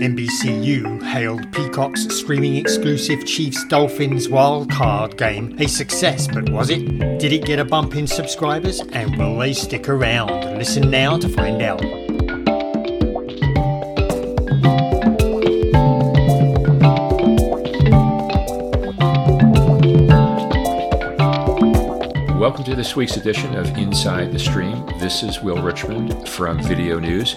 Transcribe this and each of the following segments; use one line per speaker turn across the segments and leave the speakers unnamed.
NBCU hailed Peacock's streaming exclusive Chiefs Dolphins wildcard game a success, but was it? Did it get a bump in subscribers? And will they stick around? Listen now to find out.
Welcome to this week's edition of Inside the Stream. This is Will Richmond from VideoNuze,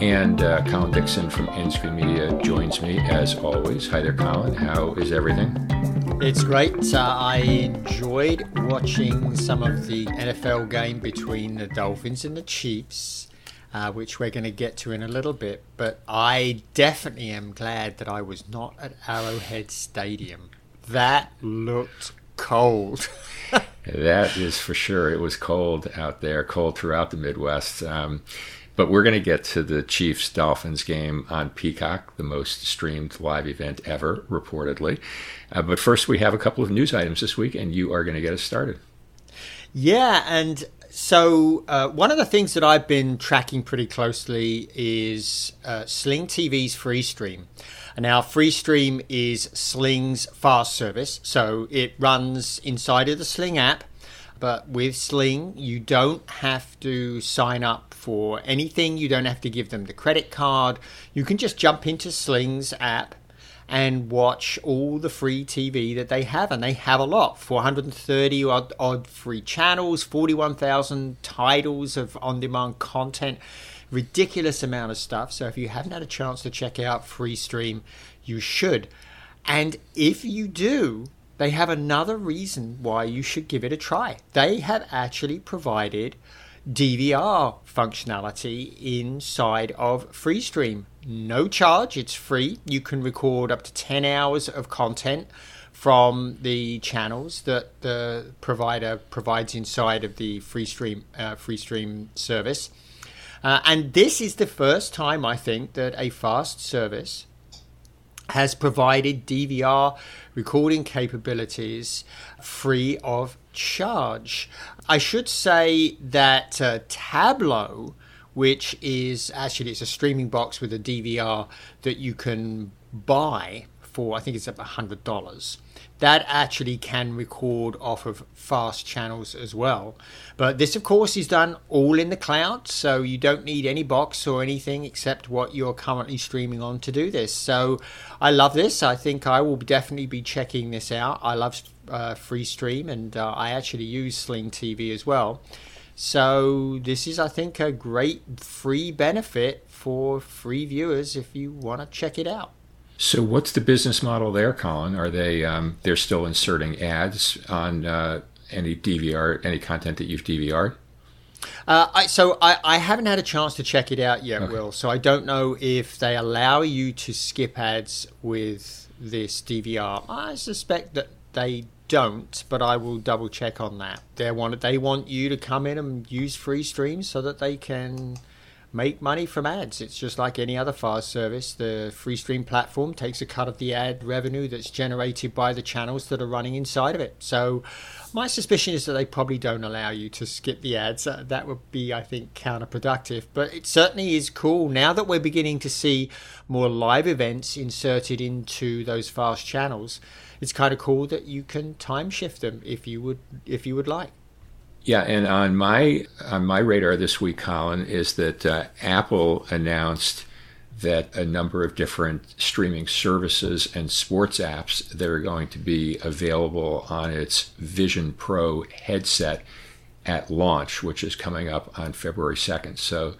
and uh, Colin Dixon from nScreenMedia joins me as always. Hi there, Colin. How is everything?
It's great. Uh, I enjoyed watching some of the NFL game between the Dolphins and the Chiefs. Uh, which we're going to get to in a little bit, but I definitely am glad that I was not at Arrowhead Stadium. That looked cold.
that is for sure. It was cold out there, cold throughout the Midwest. Um, but we're going to get to the Chiefs Dolphins game on Peacock, the most streamed live event ever, reportedly. Uh, but first, we have a couple of news items this week, and you are going to get us started.
Yeah, and so uh, one of the things that I've been tracking pretty closely is uh, Sling TV's FreeStream. Now, FreeStream is Sling's fast service, so it runs inside of the Sling app. But with Sling, you don't have to sign up for anything. You don't have to give them the credit card. You can just jump into Sling's app and watch all the free TV that they have, and they have a lot 430 odd, odd free channels, 41,000 titles of on demand content ridiculous amount of stuff. So if you haven't had a chance to check out FreeStream, you should. And if you do, they have another reason why you should give it a try. They have actually provided DVR functionality inside of FreeStream. No charge, it's free. You can record up to 10 hours of content from the channels that the provider provides inside of the FreeStream uh, FreeStream service. Uh, and this is the first time I think that a fast service has provided DVR recording capabilities free of charge. I should say that uh, Tablo, which is actually it's a streaming box with a DVR that you can buy for I think it's about hundred dollars that actually can record off of fast channels as well. But this, of course, is done all in the cloud, so you don't need any box or anything except what you're currently streaming on to do this. So I love this. I think I will definitely be checking this out. I love uh, FreeStream, and uh, I actually use Sling TV as well. So this is, I think, a great free benefit for free viewers if you want to check it out.
So, what's the business model there, Colin? Are they um, they're still inserting ads on uh, any DVR, any content that you've DVR'd?
Uh, I, so I, I, haven't had a chance to check it out yet, okay. Will. So I don't know if they allow you to skip ads with this DVR. I suspect that they don't, but I will double check on that. They want they want you to come in and use free streams so that they can make money from ads. It's just like any other fast service. The free stream platform takes a cut of the ad revenue that's generated by the channels that are running inside of it. So, my suspicion is that they probably don't allow you to skip the ads. Uh, that would be, I think, counterproductive. But it certainly is cool now that we're beginning to see more live events inserted into those fast channels. It's kind of cool that you can time shift them if you would if you would like.
Yeah, and on my on my radar this week, Colin, is that uh, Apple announced that a number of different streaming services and sports apps that are going to be available on its Vision Pro headset at launch, which is coming up on February 2nd. So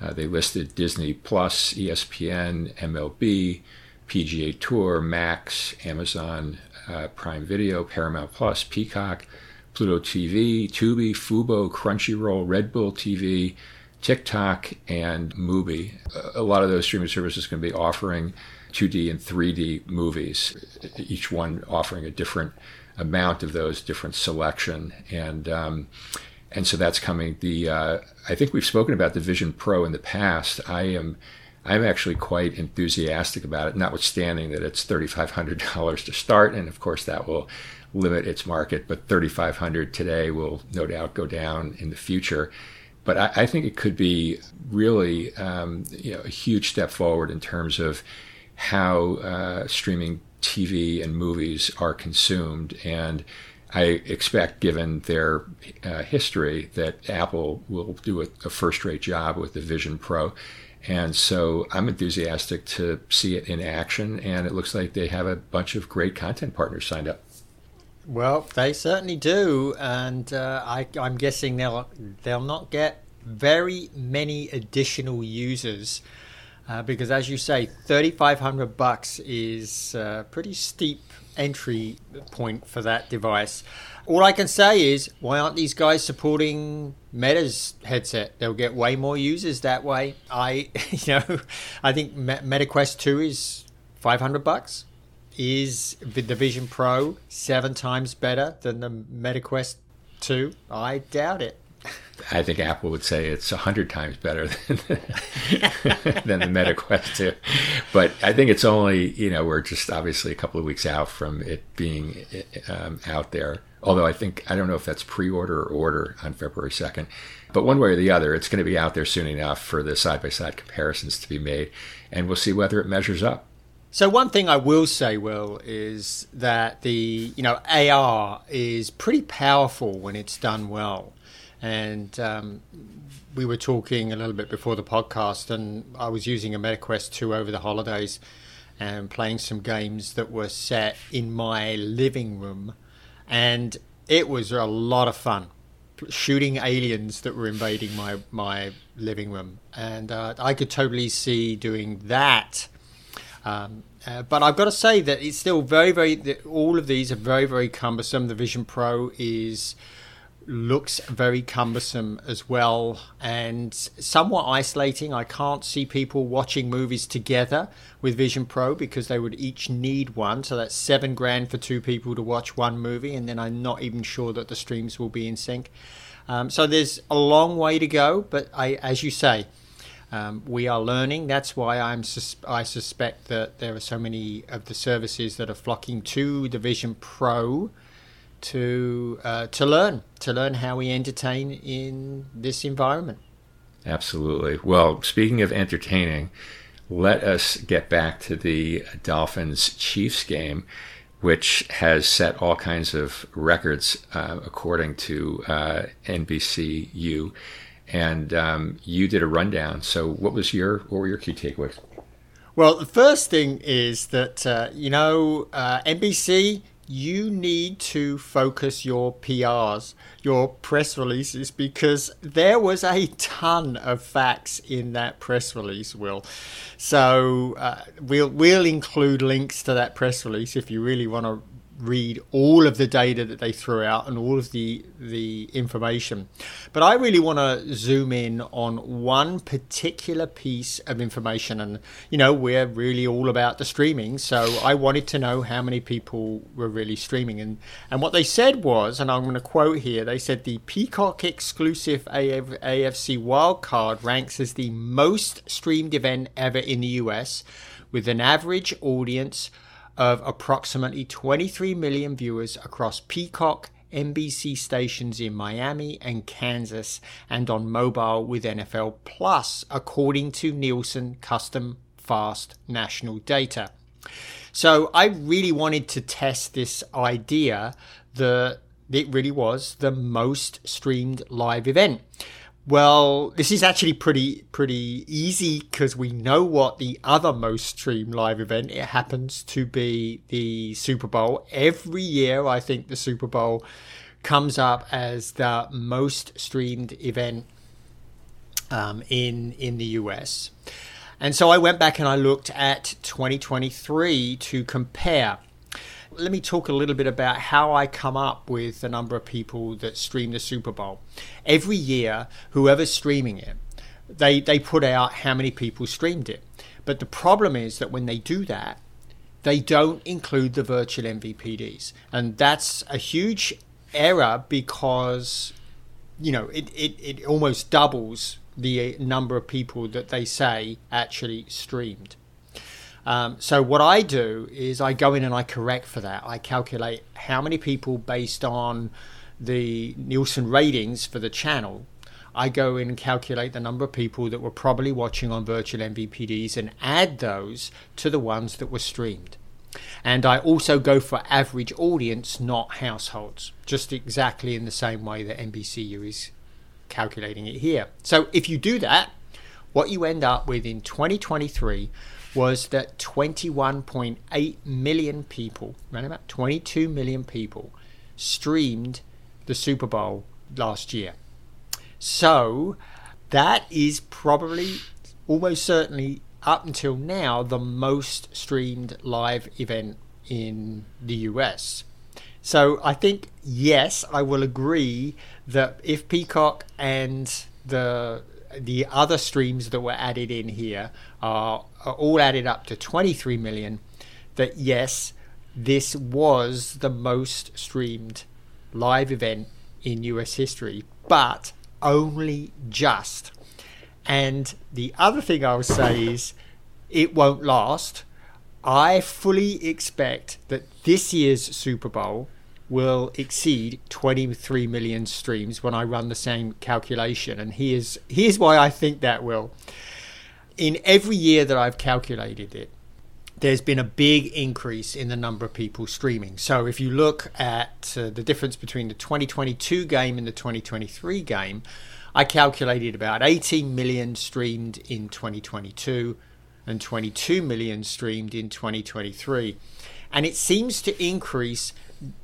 uh, they listed Disney Plus, ESPN, MLB, PGA Tour, Max, Amazon uh, Prime Video, Paramount Plus, Peacock. Pluto TV, Tubi, Fubo, Crunchyroll, Red Bull TV, TikTok, and Mubi. A lot of those streaming services can be offering 2D and 3D movies, each one offering a different amount of those, different selection, and um, and so that's coming. The uh, I think we've spoken about the Vision Pro in the past. I am. I'm actually quite enthusiastic about it, notwithstanding that it's $3,500 to start, and of course that will limit its market, but 3,500 today will no doubt go down in the future. But I, I think it could be really um, you know, a huge step forward in terms of how uh, streaming TV and movies are consumed. And I expect, given their uh, history, that Apple will do a, a first rate job with the Vision Pro. And so I'm enthusiastic to see it in action. And it looks like they have a bunch of great content partners signed up.
Well, they certainly do, and uh, I, am guessing they'll they'll not get very many additional users uh, because, as you say, 3,500 bucks is a uh, pretty steep entry point for that device. All I can say is, why aren't these guys supporting Meta's headset? They'll get way more users that way. I, you know, I think Meta Quest 2 is 500 bucks. Is the Vision Pro seven times better than the Meta Quest 2? I doubt it.
I think Apple would say it's a hundred times better than the, than the Meta Quest 2. But I think it's only you know we're just obviously a couple of weeks out from it being um, out there. Although I think I don't know if that's pre-order or order on February second, but one way or the other, it's going to be out there soon enough for the side-by-side comparisons to be made, and we'll see whether it measures up.
So one thing I will say, Will, is that the you know AR is pretty powerful when it's done well. And um, we were talking a little bit before the podcast, and I was using a MetaQuest 2 over the holidays and playing some games that were set in my living room. And it was a lot of fun shooting aliens that were invading my, my living room. And uh, I could totally see doing that. Um, uh, but I've got to say that it's still very, very. All of these are very, very cumbersome. The Vision Pro is looks very cumbersome as well and somewhat isolating. I can't see people watching movies together with Vision Pro because they would each need one. So that's seven grand for two people to watch one movie, and then I'm not even sure that the streams will be in sync. Um, so there's a long way to go, but I, as you say, um, we are learning. That's why I'm sus- I suspect that there are so many of the services that are flocking to the Vision Pro to uh, to learn to learn how we entertain in this environment.
Absolutely. Well, speaking of entertaining, let us get back to the Dolphins Chiefs game, which has set all kinds of records uh, according to uh, NBCU. And um, you did a rundown. So, what was your what were your key takeaways?
Well, the first thing is that uh, you know uh, NBC you need to focus your PRs, your press releases, because there was a ton of facts in that press release, Will. So uh, we'll we'll include links to that press release if you really want to read all of the data that they threw out and all of the the information. But I really want to zoom in on one particular piece of information. And you know we're really all about the streaming. So I wanted to know how many people were really streaming. And and what they said was and I'm going to quote here they said the Peacock exclusive AFC wildcard ranks as the most streamed event ever in the US with an average audience of approximately 23 million viewers across Peacock, NBC stations in Miami and Kansas, and on mobile with NFL Plus, according to Nielsen Custom Fast National Data. So I really wanted to test this idea that it really was the most streamed live event. Well, this is actually pretty pretty easy because we know what the other most streamed live event. It happens to be the Super Bowl. Every year, I think the Super Bowl comes up as the most streamed event um, in in the US. And so I went back and I looked at 2023 to compare let me talk a little bit about how I come up with the number of people that stream the Super Bowl. Every year, whoever's streaming it, they, they put out how many people streamed it. But the problem is that when they do that, they don't include the virtual MVPDs. And that's a huge error because, you know, it, it, it almost doubles the uh, number of people that they say actually streamed. Um, so what I do is I go in and I correct for that. I calculate how many people based on the Nielsen ratings for the channel I go in and calculate the number of people that were probably watching on virtual MVPDs and add those to the ones that were streamed. And I also go for average audience, not households, just exactly in the same way that NBCU is calculating it here. So if you do that, what you end up with in 2023 was that 21.8 million people, around about 22 million people, streamed the Super Bowl last year. So that is probably almost certainly up until now the most streamed live event in the US. So I think yes, I will agree that if Peacock and the the other streams that were added in here are, are all added up to 23 million, that yes, this was the most streamed live event in US history, but only just. And the other thing I will say is it won't last. I fully expect that this year's Super Bowl will exceed 23 million streams when I run the same calculation. And here's, here's why I think that will. In every year that I've calculated it, there's been a big increase in the number of people streaming. So if you look at uh, the difference between the 2022 game and the 2023 game, I calculated about 18 million streamed in 2022 and 22 million streamed in 2023. And it seems to increase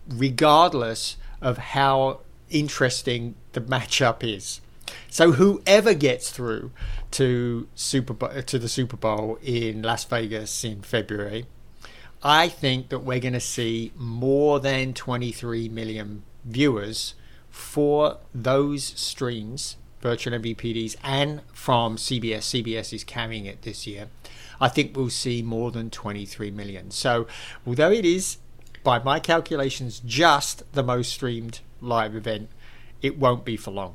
regardless of how interesting the matchup is. So whoever gets through to Super to the Super Bowl in Las Vegas in February, I think that we're going to see more than 23 million viewers for those streams, virtual MVPDs, and from CBS. CBS is carrying it this year. I think we'll see more than 23 million. So, although it is, by my calculations, just the most streamed live event, it won't be for long.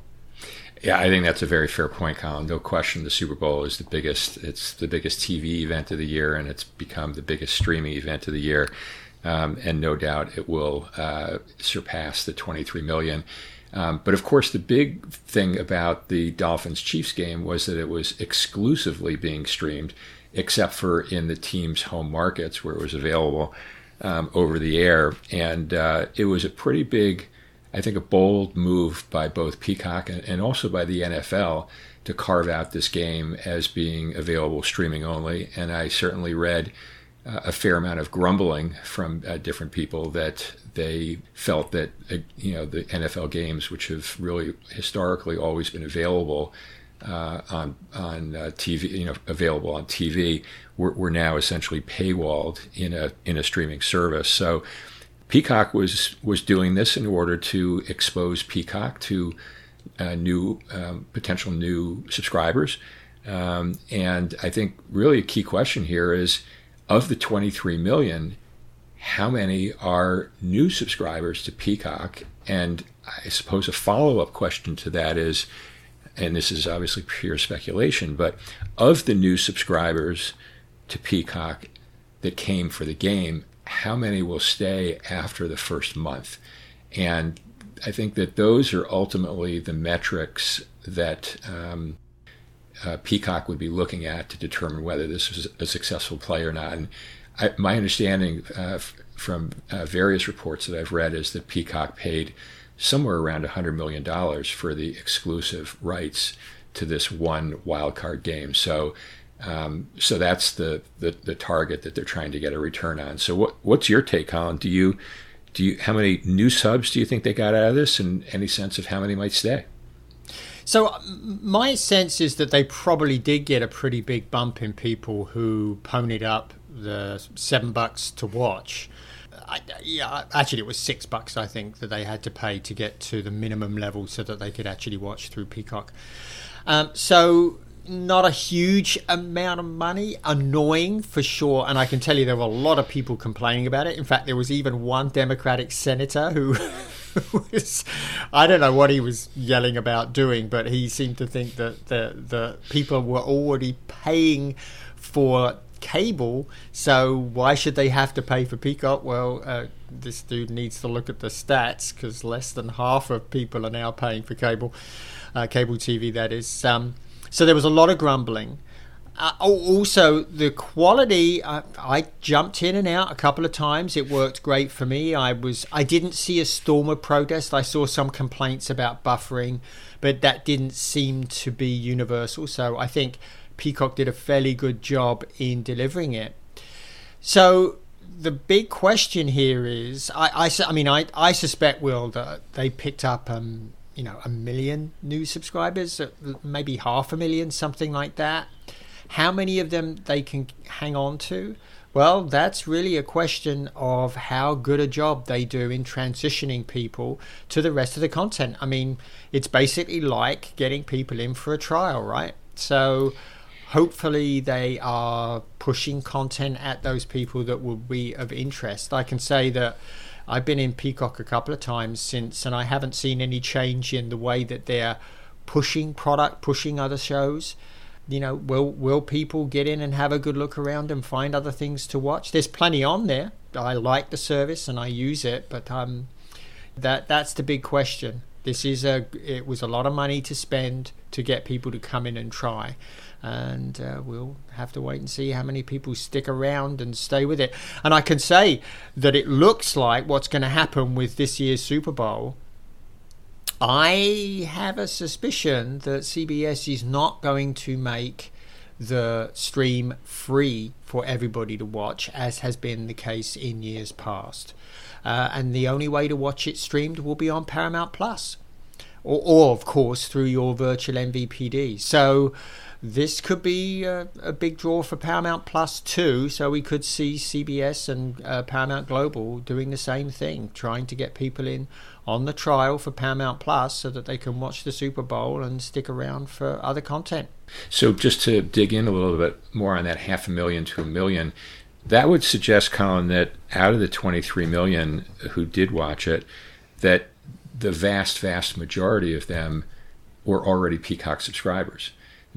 Yeah, I think that's a very fair point, Colin. No question, the Super Bowl is the biggest. It's the biggest TV event of the year, and it's become the biggest streaming event of the year. Um, and no doubt it will uh, surpass the 23 million. Um, but of course, the big thing about the Dolphins Chiefs game was that it was exclusively being streamed except for in the team's home markets where it was available um, over the air. And uh, it was a pretty big, I think, a bold move by both Peacock and, and also by the NFL to carve out this game as being available streaming only. And I certainly read uh, a fair amount of grumbling from uh, different people that they felt that uh, you know the NFL games, which have really historically always been available uh, on on uh, TV, you know, available on TV, we're, we're, now essentially paywalled in a in a streaming service. So Peacock was was doing this in order to expose Peacock to uh, new um, potential new subscribers. Um, and I think really a key question here is of the 23 million, how many are new subscribers to Peacock? And I suppose a follow up question to that is and this is obviously pure speculation, but of the new subscribers to Peacock that came for the game, how many will stay after the first month? And I think that those are ultimately the metrics that um, uh, Peacock would be looking at to determine whether this was a successful play or not. And I, my understanding uh, from uh, various reports that I've read is that Peacock paid somewhere around $100 million for the exclusive rights to this one wildcard game. So, um, so that's the, the, the target that they're trying to get a return on. So, what what's your take, Colin? Do you do you how many new subs do you think they got out of this, and any sense of how many might stay?
So my sense is that they probably did get a pretty big bump in people who ponied up the seven bucks to watch. I, yeah, actually, it was six bucks I think that they had to pay to get to the minimum level so that they could actually watch through Peacock. Um, so not a huge amount of money, annoying for sure. And I can tell you there were a lot of people complaining about it. In fact, there was even one Democratic senator who. was, I don't know what he was yelling about doing, but he seemed to think that the the people were already paying for cable, so why should they have to pay for Peacock? Well, uh, this dude needs to look at the stats because less than half of people are now paying for cable, uh, cable TV. That is. Um, so there was a lot of grumbling. Uh, also, the quality. Uh, I jumped in and out a couple of times. It worked great for me. I was. I didn't see a storm of protest. I saw some complaints about buffering, but that didn't seem to be universal. So I think Peacock did a fairly good job in delivering it. So the big question here is, I, I, I mean, I, I suspect, Will, that they picked up, um, you know, a million new subscribers, maybe half a million, something like that. How many of them they can hang on to? Well, that's really a question of how good a job they do in transitioning people to the rest of the content. I mean, it's basically like getting people in for a trial, right? So hopefully they are pushing content at those people that will be of interest. I can say that I've been in Peacock a couple of times since, and I haven't seen any change in the way that they're pushing product, pushing other shows. You know, will will people get in and have a good look around and find other things to watch? There's plenty on there. I like the service and I use it, but um, that that's the big question. This is a it was a lot of money to spend to get people to come in and try and uh, we'll have to wait and see how many people stick around and stay with it. And I can say that it looks like what's going to happen with this year's Super Bowl. I have a suspicion that CBS is not going to make the stream free for everybody to watch, as has been the case in years past. Uh, and the only way to watch it streamed will be on Paramount Plus, or, or of course through your virtual MVPD. So this could be a, a, big draw for Paramount Plus too. So we could see CBS and uh, Paramount Global doing the same thing, trying to get people in on the trial for Paramount Plus so that they can watch the Super Bowl and stick around for other content.
So just to dig in a little bit more on that half a million to a million, that would suggest, Colin, that out of the 23 million who did watch it, that the vast, vast majority of them were already Peacock subscribers.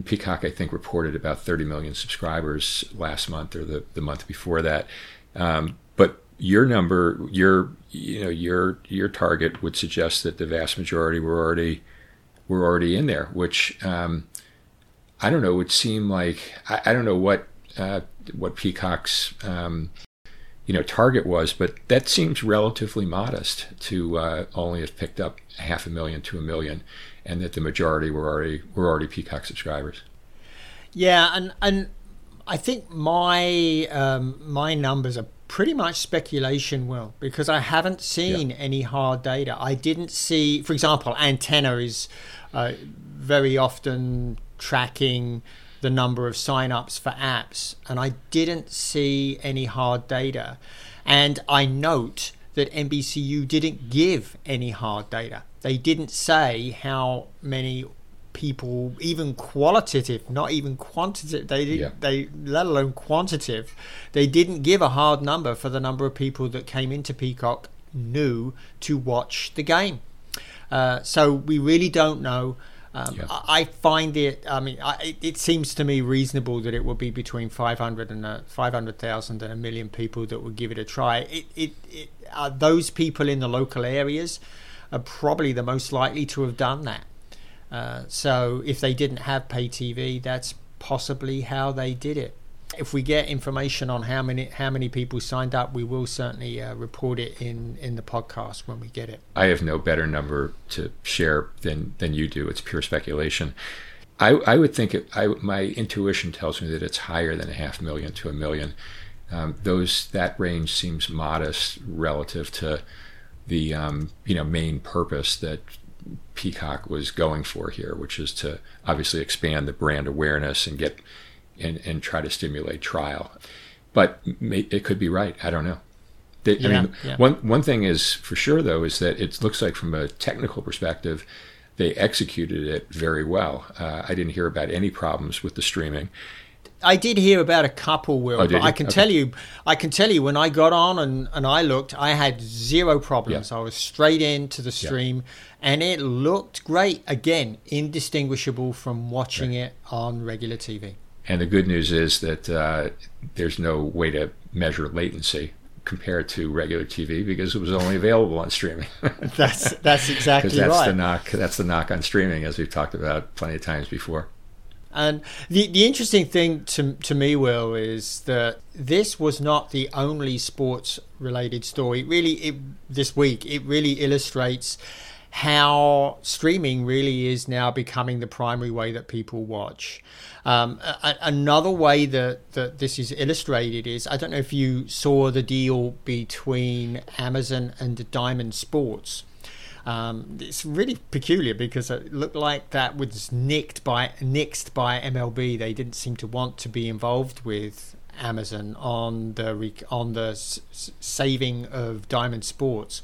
Peacock, I think, reported about 30 million subscribers last month or the, the month before that. Um, your number, your you know your your target would suggest that the vast majority were already were already in there, which um, I don't know would seem like I, I don't know what uh, what Peacock's um, you know target was, but that seems relatively modest to uh, only have picked up half a million to a million and that the majority were already were already Peacock subscribers.
Yeah, and and I think my um, my numbers are pretty much speculation, Will, because I haven't seen yeah. any hard data. I didn't see, for example, Antenna is uh, very often tracking the number of signups for apps, and I didn't see any hard data. And I note that NBCU didn't give any hard data. They didn't say how many people, even qualitative, not even quantitative. They didn't. Yeah. They let alone quantitative. They didn't give a hard number for the number of people that came into Peacock new to watch the game. Uh, so we really don't know. Um, yeah. I, find it. I mean, I, it, it, seems to me reasonable that it would be between 500 and a, 500,000 and a million people that would give it a try. It, it, it are those people in the local areas are probably the most likely to have done that. Uh, so if they didn't have pay TV, that's possibly how they did it. If we get information on how many how many people signed up, we will certainly uh, report it in, in the podcast when we get it.
I have no better number to share than than you do. It's pure speculation. I, I would think it, I, my intuition tells me that it's higher than a half million to a million. Um, those that range seems modest relative to the um, you know main purpose that Peacock was going for here, which is to obviously expand the brand awareness and get and, and try to stimulate trial. But it could be right. I don't know. They, yeah, I mean, yeah. one one thing is for sure though is that it looks like from a technical perspective, they executed it very well. Uh, I didn't hear about any problems with the streaming,
I did hear about a couple, Will, oh, but I can okay. tell you, I can tell you when I got on and, and I looked, I had zero problems. Yeah. I was straight into the stream, yeah. and it looked great. Again, indistinguishable from watching right. it on regular TV.
And the good news is that uh, there's no way to measure latency compared to regular TV because it was only available on streaming.
that's that's exactly
that's
right.
the knock. That's the knock on streaming, as we've talked about plenty of times before.
And the the interesting thing to to me, Will, is that this was not the only sports related story. Really, it, this week it really illustrates how streaming really is now becoming the primary way that people watch. Um, a, another way that, that this is illustrated is I don't know if you saw the deal between Amazon and Diamond Sports. Um, it's really peculiar because it looked like that was nicked by nixed by MLB. They didn't seem to want to be involved with Amazon on the on the saving of Diamond Sports.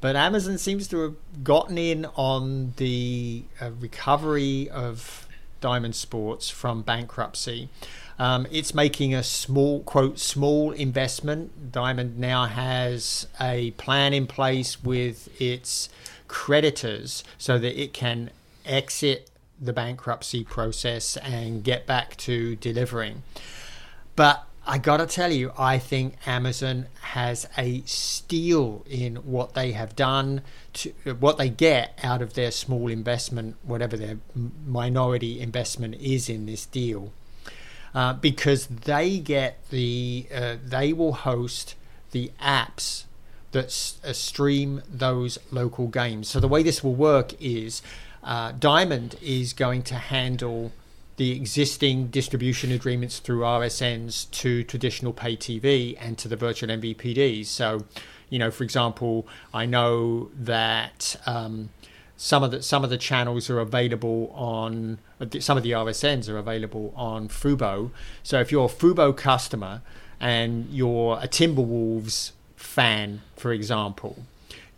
But Amazon seems to have gotten in on the uh, recovery of Diamond Sports from bankruptcy. Um, it's making a small, quote, small investment. Diamond now has a plan in place with its creditors so that it can exit the bankruptcy process and get back to delivering. But I gotta tell you, I think Amazon has a steal in what they have done, to what they get out of their small investment, whatever their minority investment is in this deal, uh, because they get the uh, they will host the apps that uh, stream those local games. So the way this will work is uh, Diamond is going to handle the existing distribution agreements through RSNs to traditional pay TV and to the virtual MVPDs. So, you know, for example, I know that um, some of the some of the channels are available on some of the RSNs are available on Fubo. So if you're a Fubo customer and you're a Timberwolves fan, for example,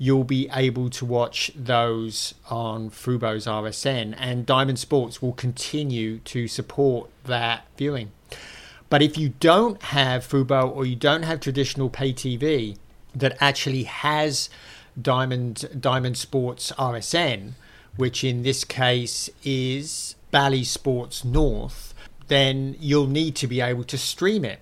you'll be able to watch those on Fubo's RSN, and Diamond Sports will continue to support that viewing. But if you don't have Fubo or you don't have traditional pay TV that actually has Diamond Diamond Sports RSN, which in this case is Bally Sports North, then you'll need to be able to stream it.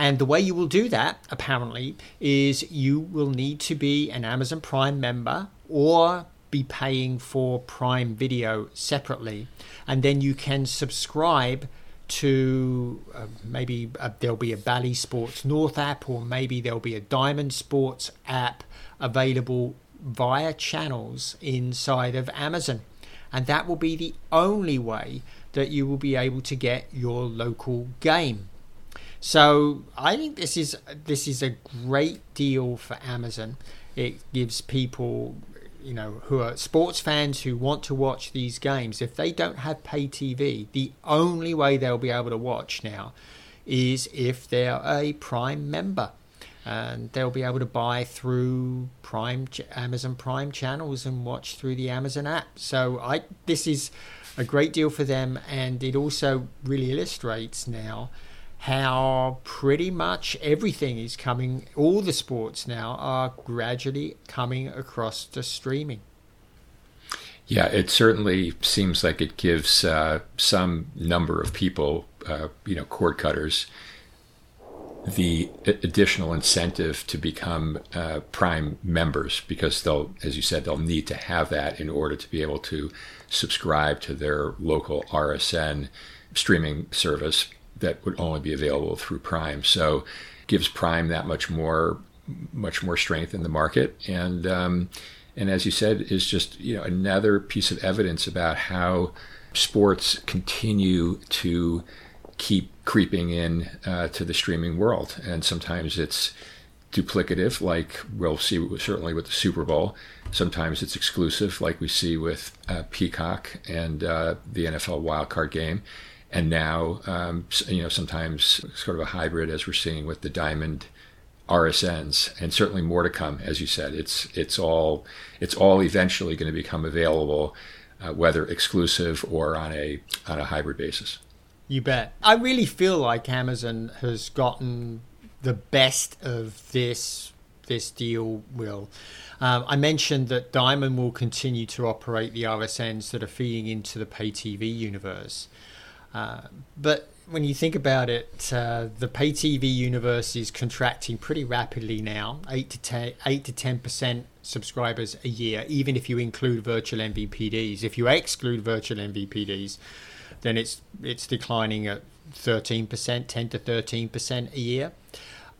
And the way you will do that, apparently, is you will need to be an Amazon Prime member or be paying for Prime Video separately. And then you can subscribe to uh, maybe uh, there'll be a Bally Sports North app, or maybe there'll be a Diamond Sports app available via channels inside of Amazon. And that will be the only way that you will be able to get your local game. So I think this is this is a great deal for Amazon. It gives people, you know, who are sports fans who want to watch these games. If they don't have pay TV, the only way they'll be able to watch now is if they're a Prime member, and they'll be able to buy through Prime Amazon Prime channels and watch through the Amazon app. So I this is a great deal for them, and it also really illustrates now how pretty much everything is coming, all the sports now are gradually coming across to streaming.
Yeah, it certainly seems like it gives uh, some number of people, uh, you know, cord cutters, the additional incentive to become uh, Prime members because they'll, as you said, they'll need to have that in order to be able to subscribe to their local RSN streaming service that would only be available through Prime. So gives Prime that much more much more strength in the market. And um, and as you said is just you know another piece of evidence about how sports continue to keep creeping in uh, to the streaming world. And sometimes it's duplicative like we'll see certainly with the super bowl. Sometimes it's exclusive like we see with uh, peacock and uh, the nfl wildcard game and now um, you know sometimes sort of a hybrid as we're seeing with the diamond RSNs, and certainly more to come. As you said, it's it's all it's all eventually going to become available, uh, whether exclusive or on a on a hybrid basis.
You bet. I really feel like Amazon has gotten the best of this this deal. Will um, I mentioned that Diamond will continue to operate the RSNs that are feeding into the pay TV universe. Uh, but when you think about it, uh, the pay TV universe is contracting pretty rapidly now, eight to ten, eight to ten percent subscribers a year, even if you include virtual MVPDs. If you exclude virtual MVPDs, then it's it's declining at thirteen percent, ten to thirteen percent a year.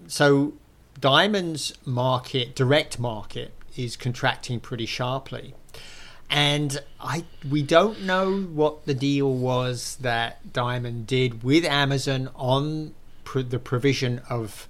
So Diamond's market, direct market, is contracting pretty sharply. And I we don't know what the deal was that Diamond did with Amazon on the provision of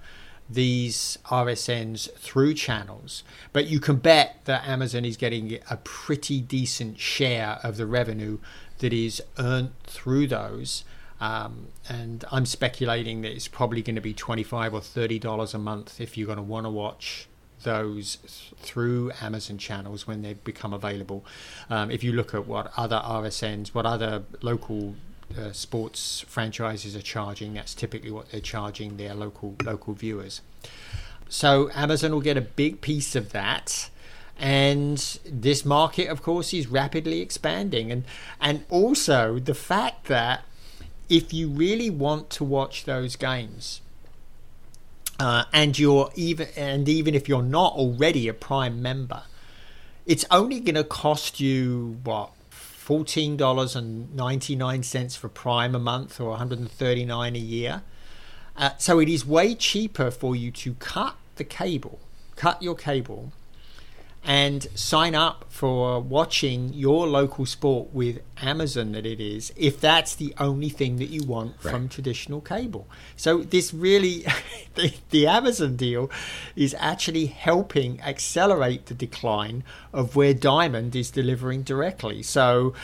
these RSNs through channels, but you can bet that Amazon is getting a pretty decent share of the revenue that is earned through those. Um, and I'm speculating that it's probably going to be 25 or 30 dollars a month if you're going to want to watch those through Amazon channels when they become available. Um, if you look at what other RSNs, what other local uh, sports franchises are charging, that's typically what they're charging their local local viewers. So Amazon will get a big piece of that. And this market, of course, is rapidly expanding, and and also the fact that if you really want to watch those games, uh, and you're even and even if you're not already a Prime member, it's only going to cost you what fourteen dollars and ninety nine cents for Prime a month or one hundred and thirty nine a year. Uh, so it is way cheaper for you to cut the cable, cut your cable, and sign up for watching your local sport with Amazon that it is if that's the only thing that you want right. from traditional cable. So this really the, the, Amazon deal is actually helping accelerate the decline of where Diamond is delivering directly. So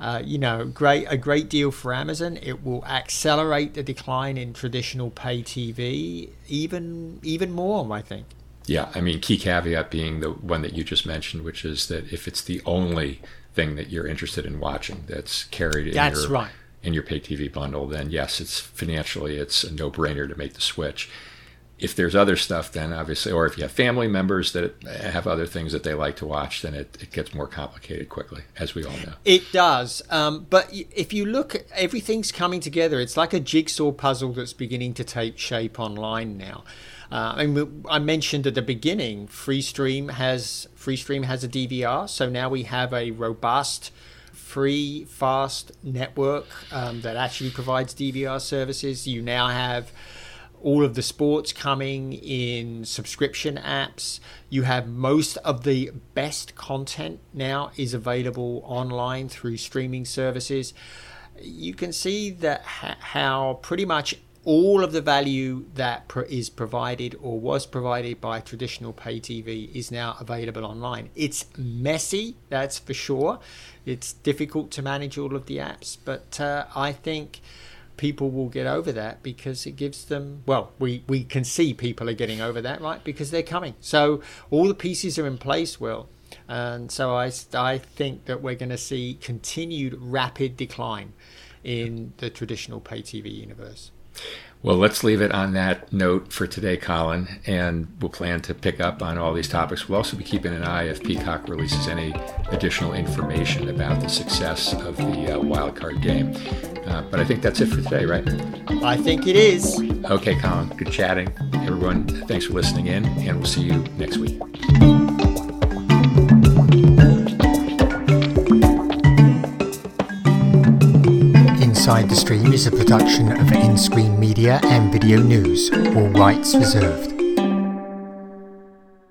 uh, you know, great a great deal for Amazon. It will accelerate the decline in traditional pay TV even even more, I think.
Yeah, I mean, key caveat being the one that you just mentioned, which is that if it's the only thing that you're interested in watching that's carried in your
right.
in your pay TV bundle, then yes, it's financially it's a no-brainer to make the switch. If there's other stuff, then obviously, or if you have family members that have other things that they like to watch, then it, it gets more complicated quickly, as we all know.
It does. Um, but if you look, everything's coming together. It's like a jigsaw puzzle that's beginning to take shape online now. Uh, I, mean, I mentioned at the beginning, FreeStream has FreeStream has a DVR, so now we have a robust, free, fast network um, that actually provides DVR services. You now have all of the sports coming in subscription apps. You have most of the best content now is available online through streaming services. You can see that how pretty much all of the value that is provided or was provided by traditional pay TV is now available online. It's messy, that's for sure. It's difficult to manage all of the apps, but uh, I think people will get over that because it gives them well we we can see people are getting over that right because they're coming so all the pieces are in place well and so i i think that we're going to see continued rapid decline in the traditional pay tv universe
well, let's leave it on that note for today, Colin, and we'll plan to pick up on all these topics. We'll also be keeping an eye if Peacock releases any additional information about the success of the uh, wildcard game. Uh, but I think that's it for today, right?
I think it is.
Okay, Colin, good chatting. Everyone, thanks for listening in, and we'll see you next week.
Inside the Stream is a production of nScreenMedia and VideoNuze, all rights reserved.